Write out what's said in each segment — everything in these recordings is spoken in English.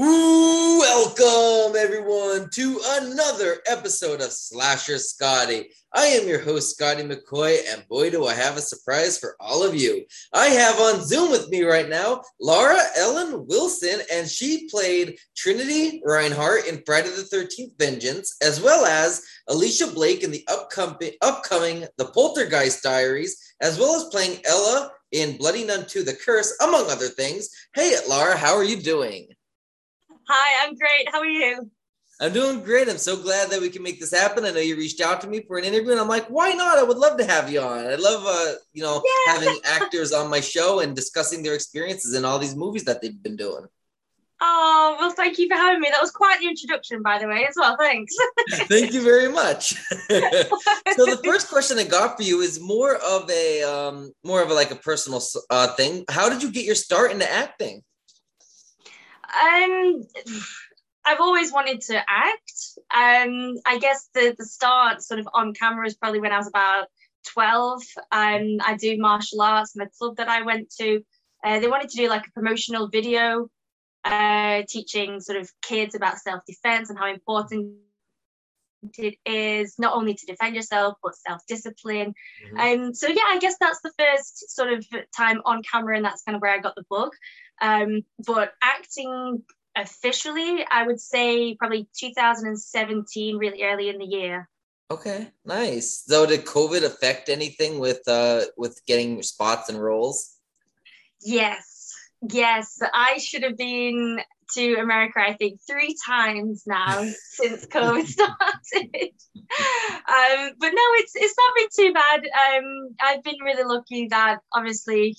Welcome everyone to another episode of Slasher Scotty. I am your host, Scotty McCoy, and boy, do I have a surprise for all of you. I have on Zoom with me right now Laura Ellen Wilson, and she played Trinity Reinhardt in Friday the 13th Vengeance, as well as Alicia Blake in the upcoming, upcoming The Poltergeist Diaries, as well as playing Ella in Bloody Nun 2 The Curse, among other things. Hey, Laura, how are you doing? Hi, I'm great. How are you? I'm doing great. I'm so glad that we can make this happen. I know you reached out to me for an interview, and I'm like, why not? I would love to have you on. I love, uh, you know, yeah. having actors on my show and discussing their experiences in all these movies that they've been doing. Oh, well, thank you for having me. That was quite the introduction, by the way, as well. Thanks. thank you very much. so the first question I got for you is more of a, um, more of a, like a personal uh, thing. How did you get your start into acting? Um, I've always wanted to act. Um, I guess the the start sort of on camera is probably when I was about 12. Um, I do martial arts in the club that I went to. Uh, they wanted to do like a promotional video uh, teaching sort of kids about self defense and how important it is not only to defend yourself but self discipline. And mm-hmm. um, so yeah, I guess that's the first sort of time on camera, and that's kind of where I got the bug. Um, but acting officially, I would say probably 2017, really early in the year. Okay, nice. So did COVID affect anything with uh with getting spots and roles? Yes, yes. I should have been to America, I think, three times now since COVID started. um, but no, it's it's not been too bad. Um, I've been really lucky that obviously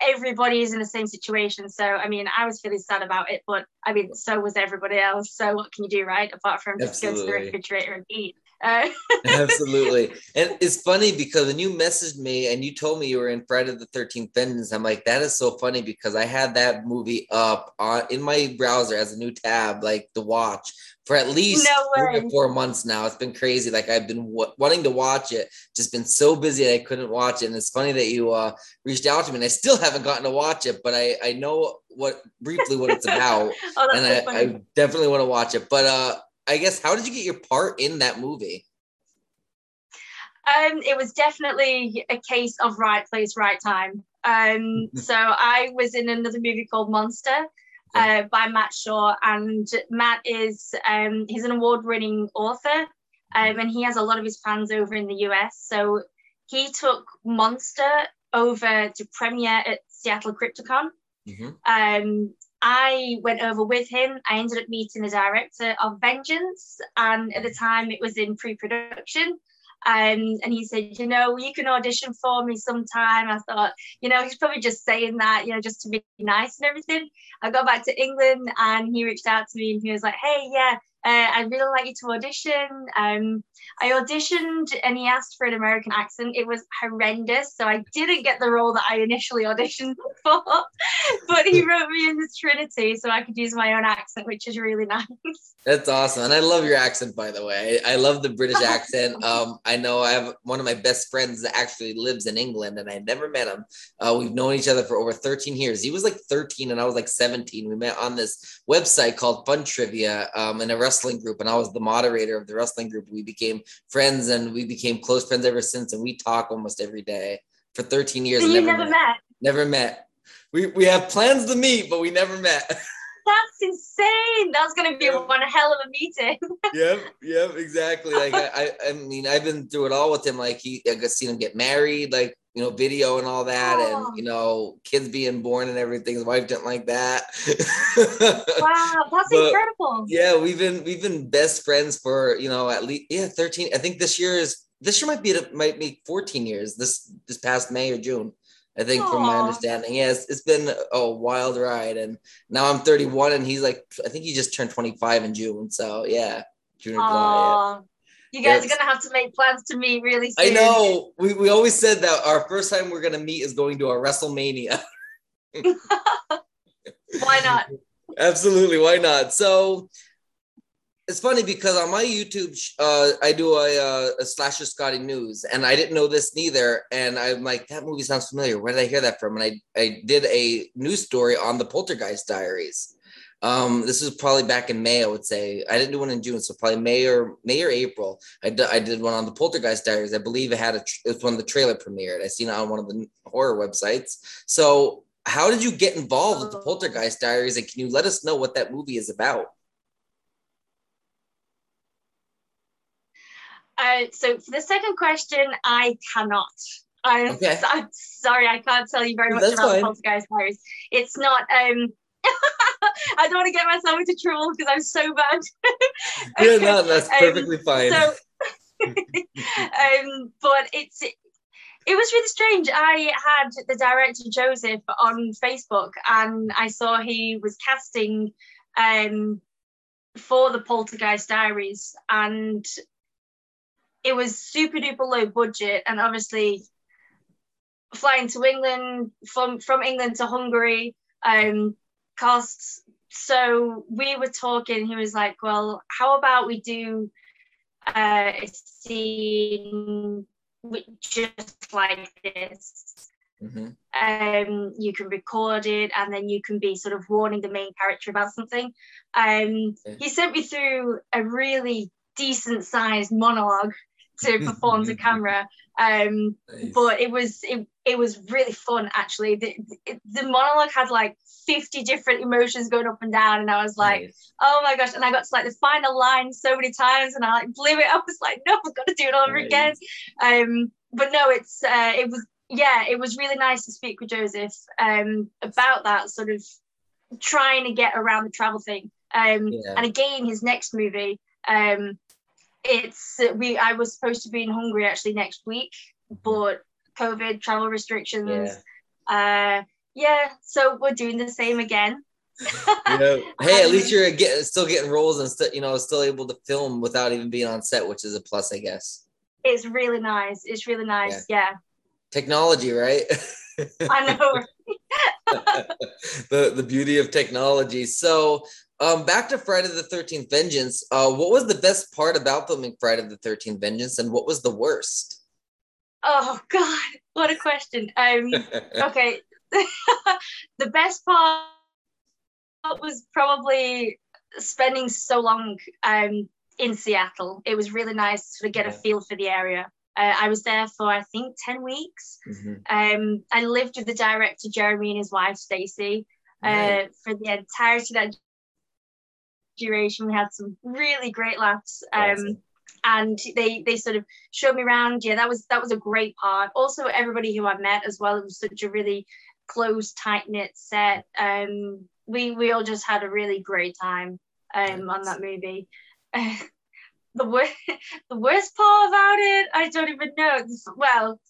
everybody is in the same situation. So, I mean, I was feeling sad about it, but I mean, so was everybody else. So, what can you do, right? Apart from just go to the refrigerator and eat. Uh- Absolutely. And it's funny because when you messaged me and you told me you were in Friday the 13th Vengeance, I'm like, that is so funny because I had that movie up on in my browser as a new tab, like to watch for at least no four months now. It's been crazy. Like I've been w- wanting to watch it, just been so busy I couldn't watch it. And it's funny that you uh, reached out to me, and I still haven't gotten to watch it, but I I know what briefly what it's about, oh, and so I, I, definitely want to watch it. But uh, I guess how did you get your part in that movie? Um, it was definitely a case of right place, right time. Um, so I was in another movie called Monster uh, by Matt Shaw, and Matt is um, he's an award-winning author, um, and he has a lot of his fans over in the US. So he took Monster over to premiere at Seattle Crypticon. Mm-hmm. Um, I went over with him. I ended up meeting the director of Vengeance, and at the time it was in pre-production. Um, and he said, you know, you can audition for me sometime. I thought, you know, he's probably just saying that, you know, just to be nice and everything. I got back to England and he reached out to me and he was like, hey, yeah, uh, I'd really like you to audition. Um, I auditioned and he asked for an American accent. It was horrendous. So I didn't get the role that I initially auditioned for. but he wrote me in this Trinity so I could use my own accent, which is really nice. That's awesome. And I love your accent, by the way. I, I love the British accent. Um, I know I have one of my best friends that actually lives in England and I never met him. Uh, we've known each other for over 13 years. He was like 13 and I was like 17. We met on this website called Fun Trivia um, in a wrestling group. And I was the moderator of the wrestling group. We became friends and we became close friends ever since. And we talk almost every day for 13 years. So you never, never met. met. Never met. We, we have plans to meet, but we never met. that's insane. That's gonna be one hell of a meeting. yep, yep, exactly. Like I, I mean, I've been through it all with him. Like he, I got seen him get married, like you know, video and all that, oh. and you know, kids being born and everything. His wife didn't like that. wow, that's but, incredible. Yeah, we've been we've been best friends for you know at least yeah thirteen. I think this year is this year might be might be fourteen years. This this past May or June. I think Aww. from my understanding. Yeah, it's, been a wild ride. And now I'm 31 and he's like, I think he just turned 25 in June. So yeah, June or July. You guys are gonna have to make plans to meet really soon. I know. We, we always said that our first time we're gonna meet is going to a WrestleMania. why not? Absolutely, why not? So it's funny because on my YouTube, uh, I do a, uh, a slasher Scotty news, and I didn't know this neither. And I'm like, that movie sounds familiar. Where did I hear that from? And I, I did a news story on the Poltergeist Diaries. Um, this was probably back in May, I would say. I didn't do one in June, so probably May or May or April. I, d- I did one on the Poltergeist Diaries. I believe it had a tr- it was when the trailer premiered. I seen it on one of the horror websites. So, how did you get involved with the Poltergeist Diaries, and can you let us know what that movie is about? Uh, so for the second question, I cannot. I'm, Okay. I'm sorry, I can't tell you very much That's about fine. the Poltergeist Diaries. It's not. Um, I don't want to get myself into trouble because I'm so bad. Yeah, no, that's Um, perfectly fine. So, um, but it's it was really strange. I had the director Joseph on Facebook, and I saw he was casting um, for the Poltergeist Diaries, and it was super duper low budget, and obviously flying to England from from England to Hungary um, costs. So we were talking. He was like, "Well, how about we do uh, a scene with just like this?" Mhm. um, you can record it and then you can be sort of warning the main character about something. Um, Okay. He sent me through a really decent sized monologue to perform to camera. Um, Nice. but it was it, it was really fun actually. The, the, the monologue had like 50 different emotions going up and down, and I was like, Nice. oh my gosh! And I got to like the final line so many times, and I like blew it. I was like, no, I've got to do it all over Nice. again. Um, but no, it's uh, it was yeah, it was really nice to speak with Joseph um, about that sort of trying to get around the travel thing. Um, Yeah. And again, his next movie, um, it's we I was supposed to be in Hungary actually next week, but COVID travel restrictions. Yeah. Uh, yeah, so we're doing the same again. Yeah. Hey, at least you're getting still getting roles and still you know still able to film without even being on set, which is a plus, I guess. It's really nice. It's really nice. Yeah, Technology, right? I know. the the beauty of technology. So, um, back to Friday the Thirteenth Vengeance. Uh, what was the best part about filming Friday the Thirteenth Vengeance, and what was the worst? Oh God, what a question. Um, okay, the best part was probably spending so long um, in Seattle. It was really nice to get a feel for the area. Uh, I was there for I think ten weeks. Mhm. Um, I lived with the director Jeremy and his wife Stacey uh, Right. for the entirety of that duration. We had some really great laughs. Um, Awesome. and they they sort of showed me around. Yeah, that was that was a great part. Also, everybody who I met as well. It was such a really close, tight knit set. Um, we we all just had a really great time um, on that movie. the worst the worst part about it, I don't even know. Well,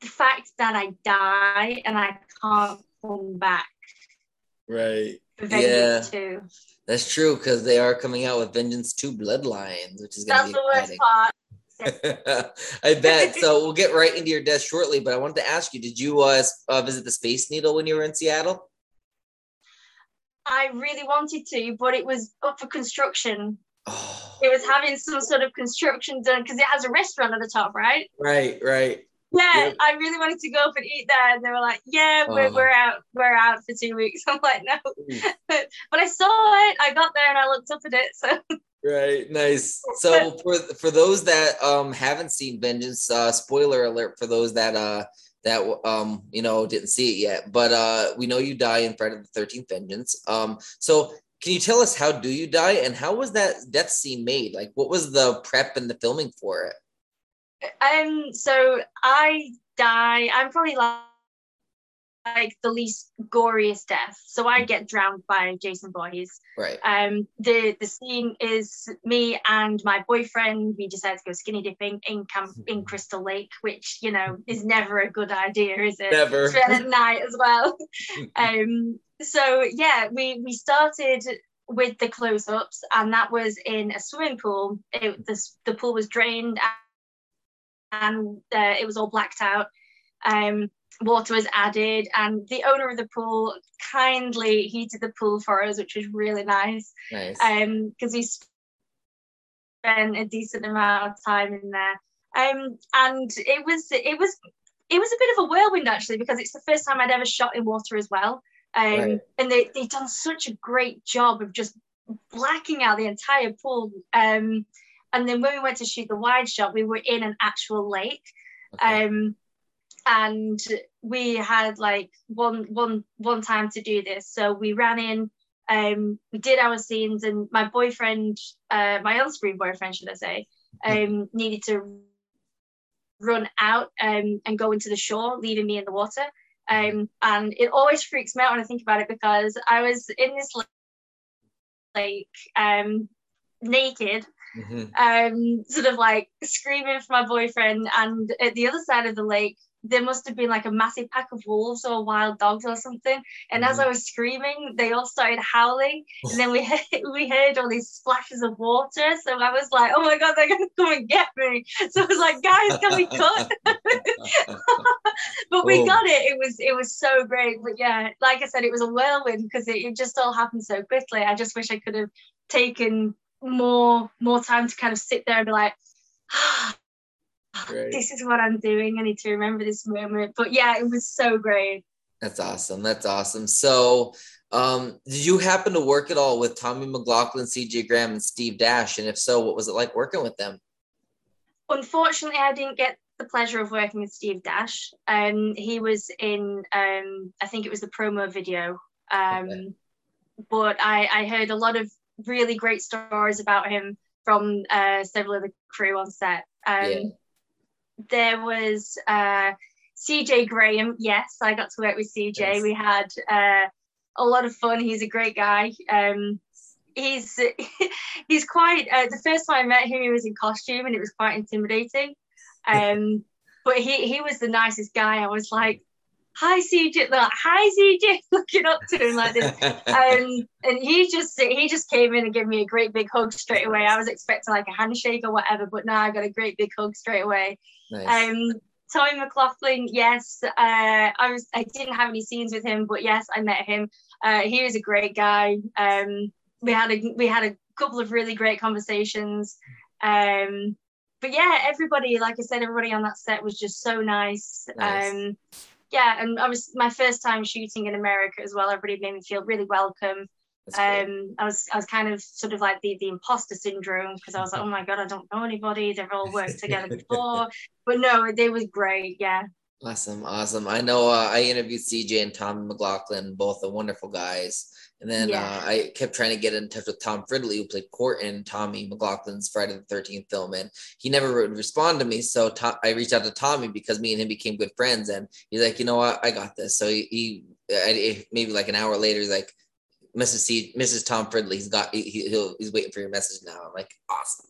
the fact that I die and I can't come back Right. Vengeance Yeah. Two. That's true because they are coming out with Vengeance Two Bloodlines, which is going That's to the be worst exciting. part. I bet. So we'll get right into your death shortly, but I wanted to ask you: Did you uh, uh, visit the Space Needle when you were in Seattle? I really wanted to, but it was up for construction. Oh, It was having some sort of construction done because it has a restaurant at the top, right? right, right. Yeah. I really wanted to go up and eat there, and they were like, "Yeah, we're, Oh. we're out, we're out for two weeks." I'm like, "No," but I saw it. I got there and I looked up at it. So Right, nice. So for for those that um haven't seen Vengeance, uh spoiler alert for those that uh that um you know didn't see it yet, but uh we know you die in Friday the Thirteenth Vengeance. Um, so can you tell us how do you die and how was that death scene made? Like, what was the prep and the filming for it? Um, so I die. I'm probably like like the least goriest death. So I get drowned by Jason Voorhees. Right. Um, the the scene is me and my boyfriend. We decided to go skinny dipping in camp in Crystal Lake, which you know is never a good idea, is it? Never. Especially at night as well. um, so yeah, we we started with the close-ups, and that was in a swimming pool. It, the the pool was drained, and uh, it was all blacked out. Um, water was added, and the owner of the pool kindly heated the pool for us, which was really nice Nice. um because we spent a decent amount of time in there. Um, and it was it was it was a bit of a whirlwind actually because it's the first time I'd ever shot in water as well. Um, right. and they they've done such a great job of just blacking out the entire pool. Um, and then when we went to shoot the wide shot, we were in an actual lake. Okay. Um, and we had like one one one time to do this. So we ran in, um, we did our scenes, and my boyfriend, uh, my on-screen boyfriend, should I say, um, needed to run out um, and go into the shore, leaving me in the water. Um, and it always freaks me out when I think about it because I was in this lake, um, naked, mm-hmm. um, sort of like screaming for my boyfriend, and at the other side of the lake, there must have been like a massive pack of wolves or wild dogs or something. And mm-hmm. as I was screaming, they all started howling. And then we heard, we heard all these splashes of water. So I was like, oh my God, they're going to come and get me. So I was like, guys, can we cut? but we oh. got it. It was, it was so great. But yeah, like I said, it was a whirlwind because it, it just all happened so quickly. I just wish I could have taken more, more time to kind of sit there and be like. This is what I'm doing. I need to remember this moment. But yeah, it was so great. That's awesome. That's awesome. So, um, did you happen to work at all with Tommy McLoughlin CJ Graham, and Steve Dash? And if so, what was it like working with them? Unfortunately, I didn't get the pleasure of working with Steve Dash. Um, he was in, um, I think it was the promo video. Um, okay. But I, I heard a lot of really great stories about him from uh, several of the crew on set. Um, yeah there was uh, CJ Graham. Yes, I got to work with CJ. Yes. We had uh, a lot of fun. He's a great guy. Um, he's he's quite. Uh, the first time I met him, he was in costume, and it was quite intimidating. Um, but he he was the nicest guy. I was like, "Hi, CJ!" Like, "Hi, CJ!" Looking up to him like this, um, and he just he just came in and gave me a great big hug straight away. I was expecting like a handshake or whatever, but now I got a great big hug straight away. Nice. Um, Tommy McLoughlin, yes, uh, I was. I didn't have any scenes with him, but yes, I met him. Uh, he was a great guy. Um, we had a we had a couple of really great conversations. Um, but yeah, everybody, like I said, everybody on that set was just so nice. nice. Um, yeah, and I was my first time shooting in America as well. Everybody made me feel really welcome um, I was I was kind of sort of like the the imposter syndrome because I was like, oh my god, I don't know anybody. They've all worked together before, but no, they was great. Yeah. Awesome, awesome. I know uh, I interviewed CJ and Tom McLoughlin, both the wonderful guys. And then yeah. uh, I kept trying to get in touch with Tom Fridley, who played Cort in Tommy McLoughlin's Friday the 13th film. And he never would respond to me. So Tom, I reached out to Tommy because me and him became good friends. And he's like, you know what? I got this. So he, he I, maybe like an hour later, he's like, Mrs. C, Mrs. Tom Fridley, he's got he, he'll he's waiting for your message now. I'm like, awesome.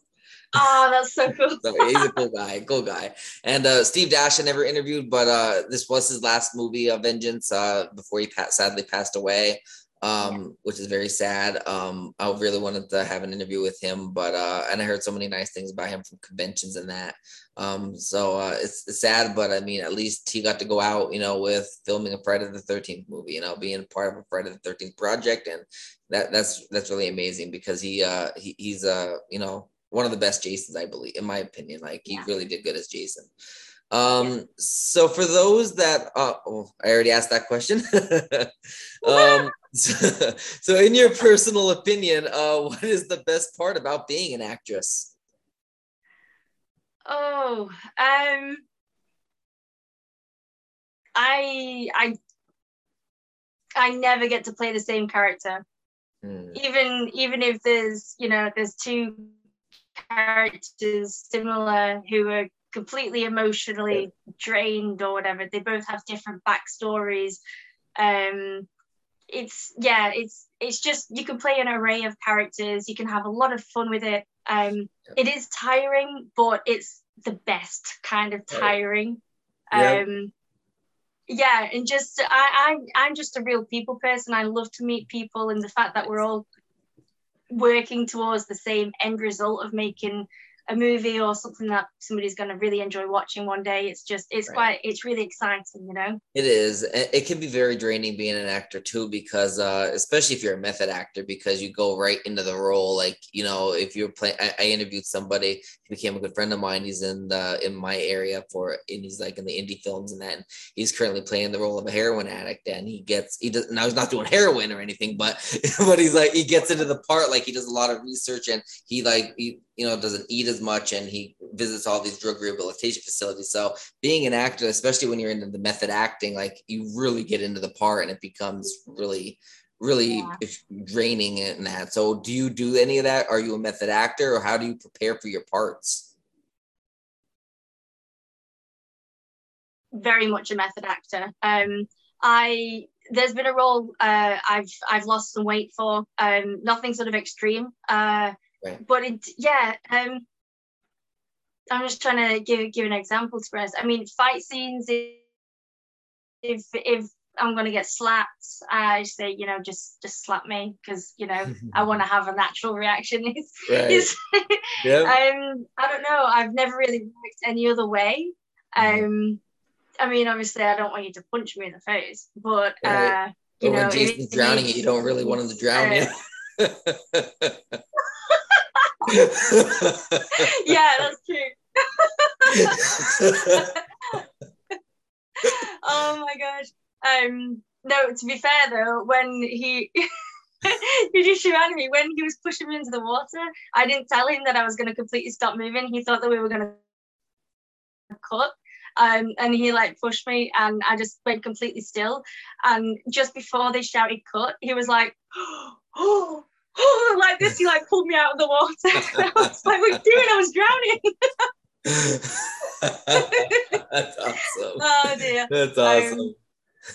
Oh, that's so cool. so he's a cool guy, cool guy. And uh, Steve Dash I never interviewed, but uh, this was his last movie of Vengeance uh, before he pa- sadly passed away um, which is very sad. Um, I really wanted to have an interview with him, but uh, and I heard so many nice things about him from conventions and that. Um, so uh, it's, it's sad, but I mean, at least he got to go out, you know, with filming a Friday the Thirteenth movie, you know, being part of a Friday the Thirteenth project, and that that's that's really amazing because he uh he, he's uh you know one of the best Jasons, I believe, in my opinion. Like he yeah. really did good as Jason. Um, so for those that, uh, oh, I already asked that question. um, so, so, in your personal opinion, uh, what is the best part about being an actress? Oh, um, I, I, I never get to play the same character. Hmm. Even, even if there's, you know, there's two characters similar who are completely emotionally drained or whatever. They both have different backstories. Um, it's yeah, it's it's just you can play an array of characters. You can have a lot of fun with it. Um, it is tiring, but it's the best kind of tiring. Yeah. Um, yeah, and just I, I I'm just a real people person. I love to meet people, and the fact that we're all working towards the same end result of making a movie or something that somebody's going to really enjoy watching one day. It's just, it's right. quite, it's really exciting, you know? It is. It can be very draining being an actor too, because uh, especially if you're a method actor, because you go right into the role. Like, you know, if you're playing, I, I interviewed somebody, became a good friend of mine. He's in the, in my area for, and he's like in the indie films and that. And he's currently playing the role of a heroin addict and he gets, he does, now he's not doing heroin or anything, but, but he's like, he gets into the part, like he does a lot of research and he like, he, you know doesn't eat as much and he visits all these drug rehabilitation facilities so being an actor especially when you're into the method acting like you really get into the part and it becomes really really yeah. draining in that so do you do any of that are you a method actor or how do you prepare for your parts very much a method actor um i there's been a role uh, I've I've lost some weight for. Um, nothing sort of extreme. Uh, Right. But it, yeah, um, I'm just trying to give give an example to Chris. I mean, fight scenes. If if, I'm gonna get slapped, I say, you know, just just slap me because you know I want to have a natural reaction. Right. yep. um, I don't know. I've never really worked any other way. Mm-hmm. Um, I mean, obviously, I don't want you to punch me in the face, but right. uh, you know, when Jason's drowning you, you don't really want him to drown uh, you. yeah, that's true. oh my gosh. Um no, to be fair though, when he he just reminded me when he was pushing me into the water, I didn't tell him that I was gonna completely stop moving. He thought that we were gonna cut. Um, and he like pushed me and I just went completely still. And just before they shouted cut, he was like, oh, like this, he like pulled me out of the water. I was like, what are you doing? I was drowning. That's awesome. Oh dear. That's awesome. Um,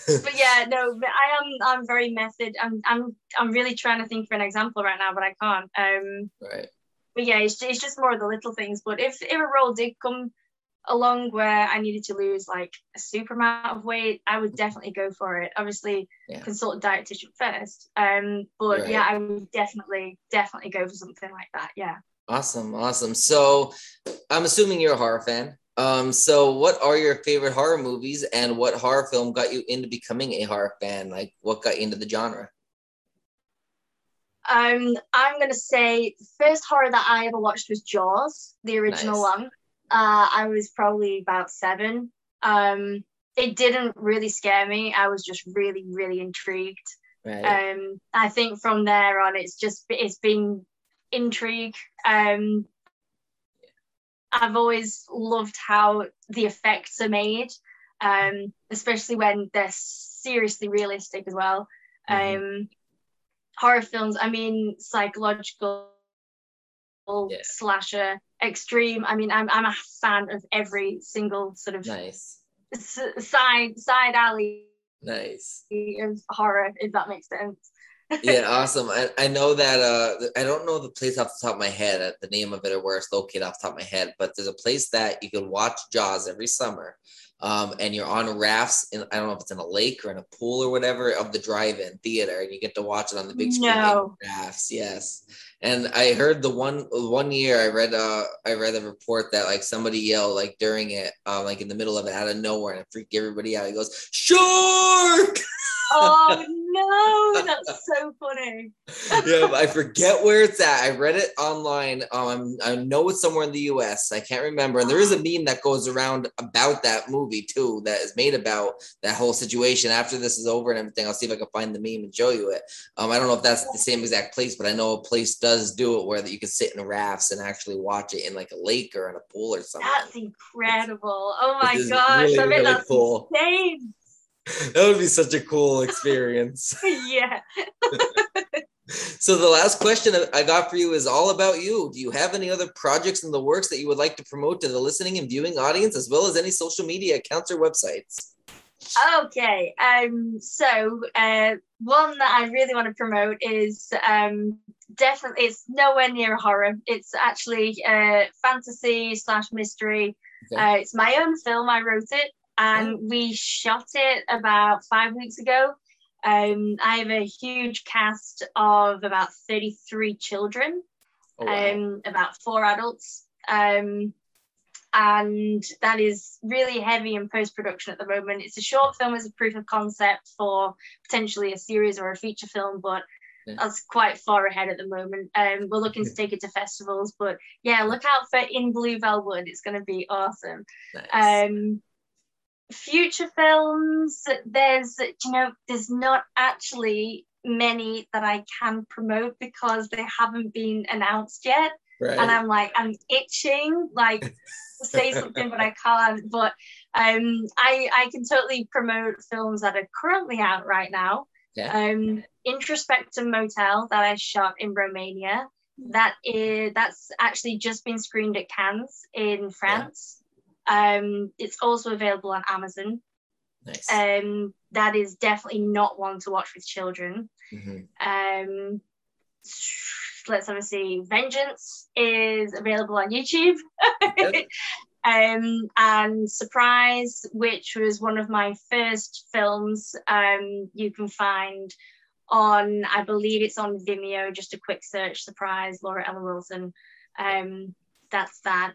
but yeah, no, but I am I'm very method. I'm I'm I'm really trying to think for an example right now, but I can't. Um right. But yeah, it's, it's just more of the little things. But if if a role did come along where I needed to lose like a super amount of weight, I would definitely go for it. Obviously, yeah. consult a dietitian first. Um, but right. yeah, I would definitely, definitely go for something like that. Yeah. Awesome, awesome. So I'm assuming you're a horror fan. Um, so what are your favorite horror movies and what horror film got you into becoming a horror fan? Like what got you into the genre? Um, I'm gonna say the first horror that I ever watched was Jaws, the original nice. one uh, I was probably about seven. Um, it didn't really scare me. I was just really, really intrigued. Right. Um, I think from there on, it's just it's been intrigue. Um, I've always loved how the effects are made, um, especially when they're seriously realistic as well. Mm-hmm. Um, horror films, I mean, psychological yeah. slasher extreme. I mean, I'm I'm a fan of every single sort of nice side side alley nice of horror, if that makes sense. Yeah, awesome. I, I know that uh I don't know the place off the top of my head, uh, the name of it or where it's located off the top of my head, but there's a place that you can watch Jaws every summer um, and you're on rafts in I don't know if it's in a lake or in a pool or whatever of the drive-in theater, and you get to watch it on the big screen. No. Rafts, yes. And I heard the one one year I read uh I read a report that like somebody yelled like during it, uh, like in the middle of it out of nowhere and it freaked everybody out. He goes, Shark! Oh no, that's so funny. yeah, I forget where it's at. I read it online. Um, I know it's somewhere in the U.S. I can't remember. And there is a meme that goes around about that movie too, that is made about that whole situation. After this is over and everything, I'll see if I can find the meme and show you it. Um, I don't know if that's the same exact place, but I know a place does do it where that you can sit in rafts and actually watch it in like a lake or in a pool or something. That's incredible! Oh my gosh, really, I mean really that's cool. insane that would be such a cool experience. yeah. so the last question I got for you is all about you. Do you have any other projects in the works that you would like to promote to the listening and viewing audience, as well as any social media accounts or websites? Okay. Um. So, uh, one that I really want to promote is um definitely it's nowhere near a horror. It's actually uh fantasy slash mystery. Okay. Uh, it's my own film. I wrote it and we shot it about five weeks ago. Um, I have a huge cast of about 33 children, oh, wow. um, about four adults. Um, and that is really heavy in post production at the moment. It's a short film as a proof of concept for potentially a series or a feature film, but yeah. that's quite far ahead at the moment. Um, we're looking to take it to festivals, but yeah, look out for In Blue Velvet. It's going to be awesome. Nice. Um, future films, there's you know, there's not actually many that I can promote because they haven't been announced yet. Right. And I'm like, I'm itching, like to say something, but I can't. But um, I I can totally promote films that are currently out right now. Yeah. Um, Introspectum Motel that I shot in Romania. That is that's actually just been screened at Cannes in France. Um, it's also available on Amazon. Nice. Um, that is definitely not one to watch with children. Mm-hmm. Um, let's have a see. Vengeance is available on YouTube. um, and Surprise, which was one of my first films, um, you can find on, I believe it's on Vimeo, just a quick search, Surprise, Laura Ellen Wilson. Um, that's that.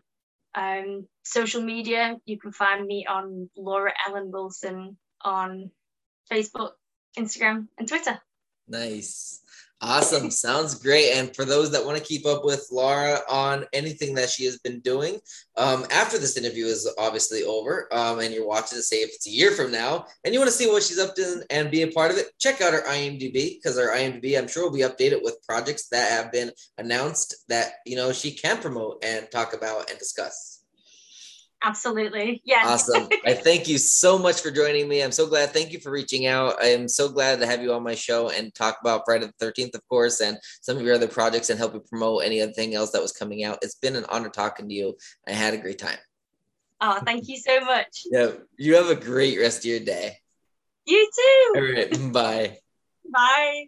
Um, social media, you can find me on Laura Ellen Wilson on Facebook, Instagram, and Twitter. Nice. Awesome. Sounds great. And for those that want to keep up with Laura on anything that she has been doing, um, after this interview is obviously over, um, and you're watching to say if it's a year from now, and you want to see what she's up to and be a part of it, check out her IMDb because her IMDb, I'm sure, will be updated with projects that have been announced that you know she can promote and talk about and discuss. Absolutely. Yes. Awesome. I thank you so much for joining me. I'm so glad. Thank you for reaching out. I am so glad to have you on my show and talk about Friday the 13th, of course, and some of your other projects and help you promote any other thing else that was coming out. It's been an honor talking to you. I had a great time. Oh, thank you so much. yeah. You have a great rest of your day. You too. All right. Bye. Bye.